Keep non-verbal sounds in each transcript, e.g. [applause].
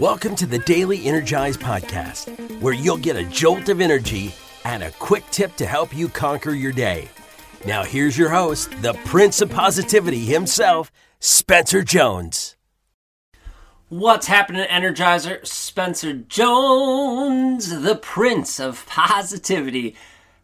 Welcome to the Daily Energize Podcast, where you'll get a jolt of energy and a quick tip to help you conquer your day. Now, here's your host, the Prince of Positivity himself, Spencer Jones. What's happening, Energizer? Spencer Jones, the Prince of Positivity.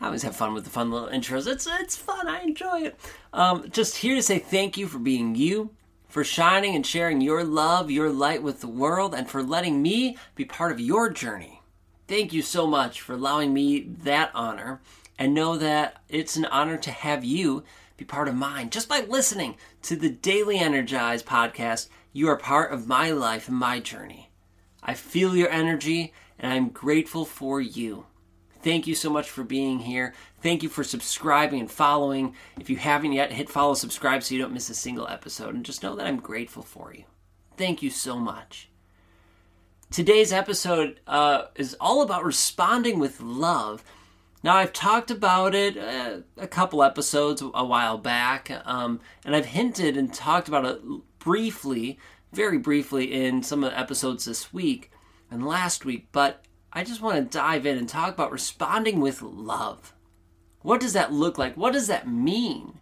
I always have fun with the fun little intros. It's it's fun. I enjoy it. Um, just here to say thank you for being you, for shining and sharing your love, your light with the world, and for letting me be part of your journey. Thank you so much for allowing me that honor, and know that it's an honor to have you be part of mine just by listening to the Daily Energize podcast you are part of my life and my journey. I feel your energy and I'm grateful for you. Thank you so much for being here. Thank you for subscribing and following. If you haven't yet, hit follow, subscribe so you don't miss a single episode. And just know that I'm grateful for you. Thank you so much. Today's episode uh, is all about responding with love. Now, I've talked about it uh, a couple episodes a while back, um, and I've hinted and talked about it briefly, very briefly, in some of the episodes this week and last week, but I just want to dive in and talk about responding with love. What does that look like? What does that mean?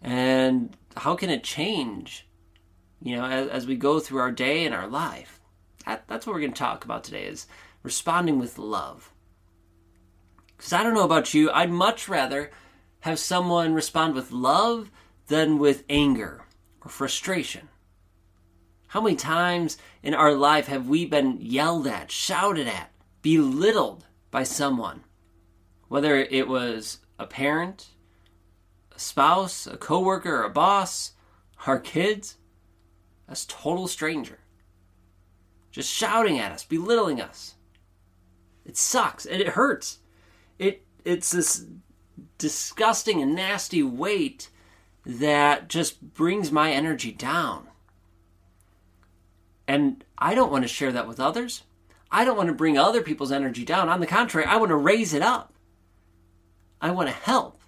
And how can it change, you know, as, as we go through our day and our life? That, that's what we're going to talk about today is responding with love. Because I don't know about you, I'd much rather have someone respond with love than with anger or frustration? How many times in our life have we been yelled at, shouted at, belittled by someone? Whether it was a parent, a spouse, a coworker, a boss, our kids, a total stranger. Just shouting at us, belittling us. It sucks and it hurts. It it's this disgusting and nasty weight that just brings my energy down. And I don't want to share that with others. I don't want to bring other people's energy down. On the contrary, I want to raise it up. I want to help.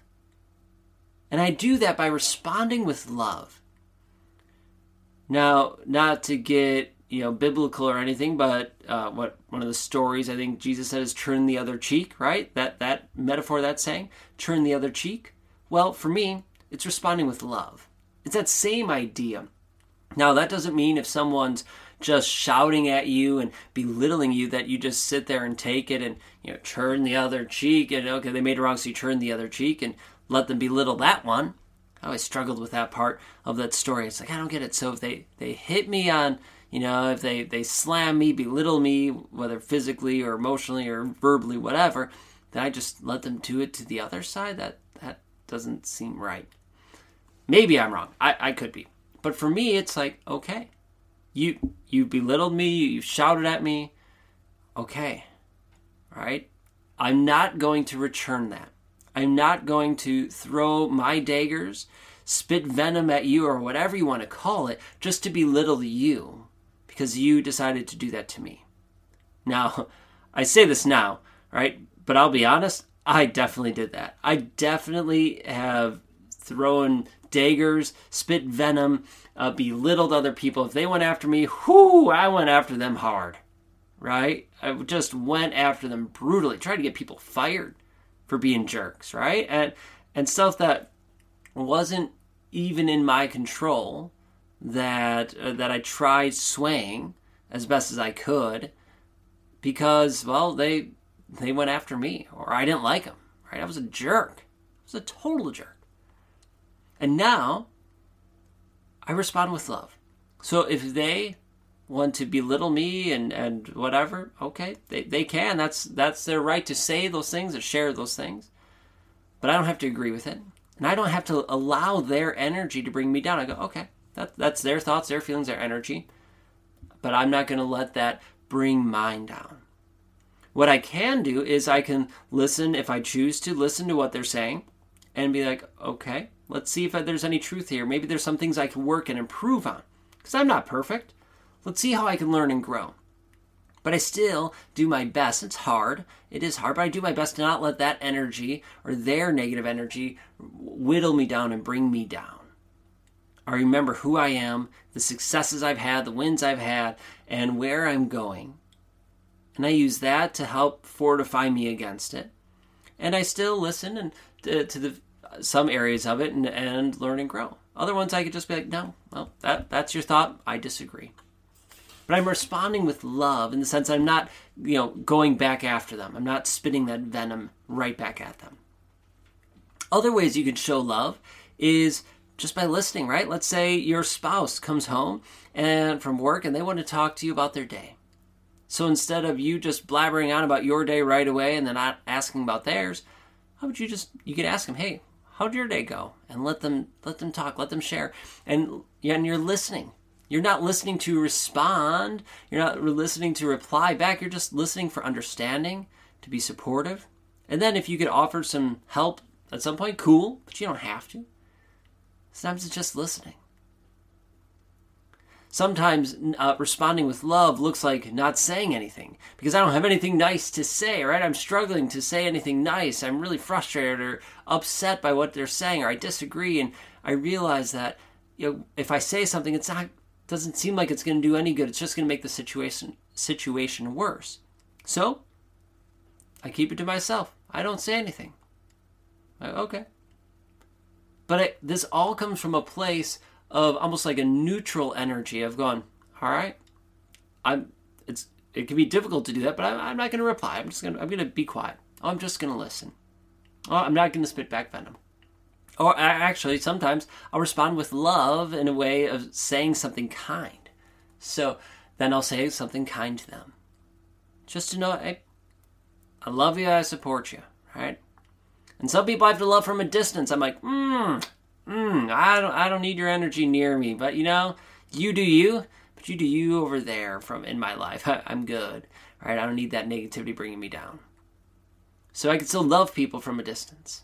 And I do that by responding with love. Now, not to get you know biblical or anything, but uh, what one of the stories I think Jesus said is turn the other cheek, right? That that metaphor that saying, turn the other cheek. Well, for me, it's responding with love. It's that same idea. Now, that doesn't mean if someone's just shouting at you and belittling you that you just sit there and take it and you know turn the other cheek and okay they made it wrong so you turn the other cheek and let them belittle that one. I always struggled with that part of that story. It's like i don't get it. So if they they hit me on you know if they they slam me belittle me whether physically or emotionally or verbally whatever then i just let them do it to the other side? That that doesn't seem right. Maybe I'm wrong. I, I could be. But for me, it's like, okay, you you belittled me, you shouted at me. Okay. right? I'm not going to return that. I'm not going to throw my daggers, spit venom at you, or whatever you want to call it, just to belittle you because you decided to do that to me. Now, [laughs] I say this now, right? But I'll be honest, I definitely did that. I definitely have thrown daggers, spit venom, uh, belittled other people. If they went after me, whoo, I went after them hard, right? I just went after them brutally, tried to get people fired for being jerks, right? And and stuff that wasn't even in my control that uh, that I tried swaying as best as I could because well they they went after me or I didn't like them, right? I was a jerk. I was a total jerk. And now I respond with love. So if they want to belittle me and, and whatever, okay, they, they can. That's that's their right to say those things or share those things. But I don't have to agree with it. And I don't have to allow their energy to bring me down. I go, okay, that, that's their thoughts, their feelings, their energy. But I'm not going to let that bring mine down. What I can do is I can listen, if I choose to listen to what they're saying, and be like, okay, Let's see if there's any truth here. Maybe there's some things I can work and improve on. Because I'm not perfect. Let's see how I can learn and grow. But I still do my best. It's hard. It is hard, but I do my best to not let that energy or their negative energy whittle me down and bring me down. I remember who I am, the successes I've had, the wins I've had, and where I'm going. And I use that to help fortify me against it. And I still listen and to, to the some areas of it and, and learn and grow. Other ones I could just be like, no, well, that that's your thought. I disagree. But I'm responding with love in the sense I'm not, you know, going back after them. I'm not spitting that venom right back at them. Other ways you can show love is just by listening, right? Let's say your spouse comes home and from work and they want to talk to you about their day. So instead of you just blabbering on about your day right away and then not asking about theirs, how would you just you could ask them, "Hey, how'd your day go?" and let them let them talk, let them share, and and you're listening. You're not listening to respond. You're not listening to reply back. You're just listening for understanding, to be supportive, and then if you could offer some help at some point, cool, but you don't have to. Sometimes it's just listening. Sometimes uh, responding with love looks like not saying anything because I don't have anything nice to say, right? I'm struggling to say anything nice. I'm really frustrated or upset by what they're saying, or I disagree, and I realize that you know if I say something, it's not doesn't seem like it's going to do any good. It's just going to make the situation situation worse. So I keep it to myself. I don't say anything. okay, but it, this all comes from a place of almost like a neutral energy of going, all right, I'm. It's it can be difficult to do that, but I'm, I'm not going to reply. I'm just going to I'm going to be quiet. I'm just going to listen. Oh, I'm not going to spit back venom. Or I, actually, sometimes I'll respond with love in a way of saying something kind. So then I'll say something kind to them. Just to know, hey, I love you, I support you, right? And some people I have to love from a distance. I'm like, hmm, hmm, I don't, I don't need your energy near me. But you know, you do you, but you do you over there from in my life. [laughs] I, I'm good, right? I don't need that negativity bringing me down. So I can still love people from a distance.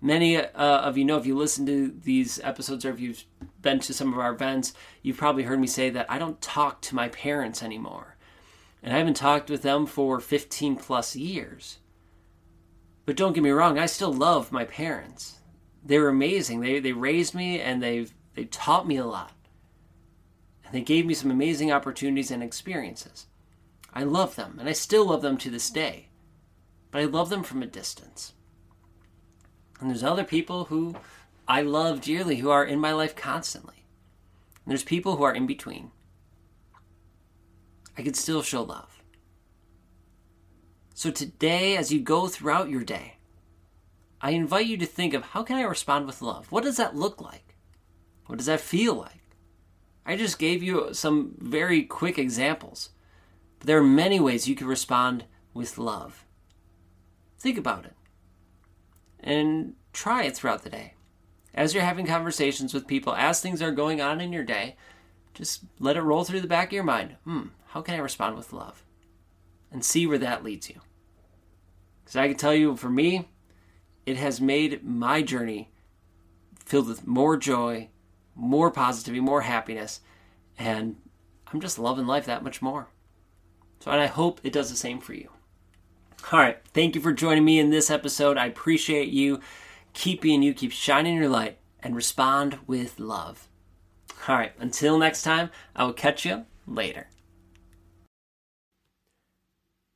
Many uh, of you know, if you listen to these episodes or if you've been to some of our events, you've probably heard me say that I don't talk to my parents anymore. And I haven't talked with them for 15 plus years. But don't get me wrong, I still love my parents. They were amazing. They they raised me and they've they taught me a lot. And they gave me some amazing opportunities and experiences. I love them, and I still love them to this day. But I love them from a distance. And there's other people who I love dearly who are in my life constantly. And there's people who are in between. I can still show love. So today, as you go throughout your day, I invite you to think of how can I respond with love? What does that look like? What does that feel like? I just gave you some very quick examples. But there are many ways you can respond with love. Think about it. And try it throughout the day. As you're having conversations with people, as things are going on in your day, just let it roll through the back of your mind. Hmm, how can I respond with love? And see where that leads you. Because I can tell you, for me, it has made my journey filled with more joy, more positivity, more happiness, and I'm just loving life that much more. So, and I hope it does the same for you. All right, thank you for joining me in this episode. I appreciate you. Keep being you, keep shining your light, and respond with love. All right, until next time, I will catch you later.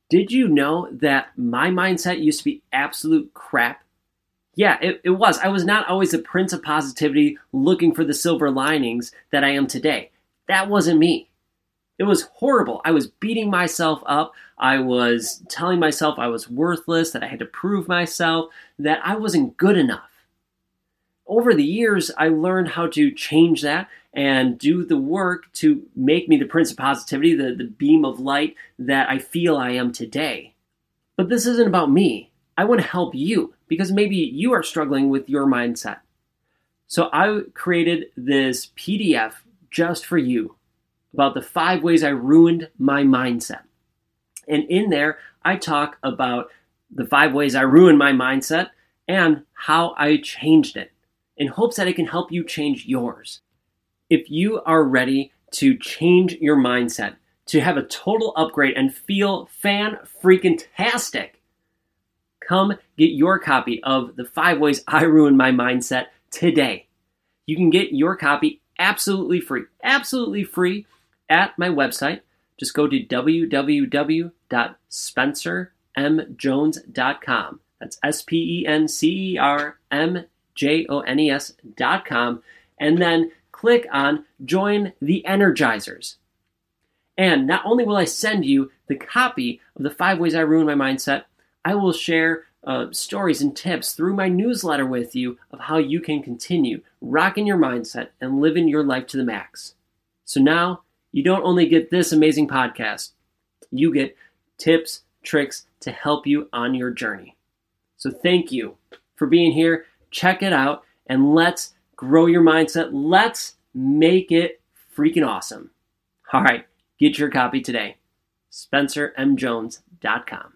Did you know that my mindset used to be absolute crap? Yeah, it, it was. I was not always the prince of positivity looking for the silver linings that I am today. That wasn't me. It was horrible. I was beating myself up. I was telling myself I was worthless, that I had to prove myself, that I wasn't good enough. Over the years, I learned how to change that and do the work to make me the Prince of Positivity, the, the beam of light that I feel I am today. But this isn't about me. I want to help you because maybe you are struggling with your mindset. So I created this PDF just for you about the five ways I ruined my mindset. And in there, I talk about the five ways I ruined my mindset and how I changed it in hopes that it can help you change yours if you are ready to change your mindset, to have a total upgrade and feel fan freaking tastic, come get your copy of The Five Ways I Ruined My Mindset today. You can get your copy absolutely free, absolutely free at my website. Just go to www.spencermjones.com. That's S P E N C E R M J O N E S.com. And then click on Join the Energizers. And not only will I send you the copy of the five ways I ruin my mindset, I will share uh, stories and tips through my newsletter with you of how you can continue rocking your mindset and living your life to the max. So now you don't only get this amazing podcast, you get tips, tricks to help you on your journey. So thank you for being here. Check it out and let's grow your mindset. Let's make it freaking awesome. All right, get your copy today. SpencerMJones.com.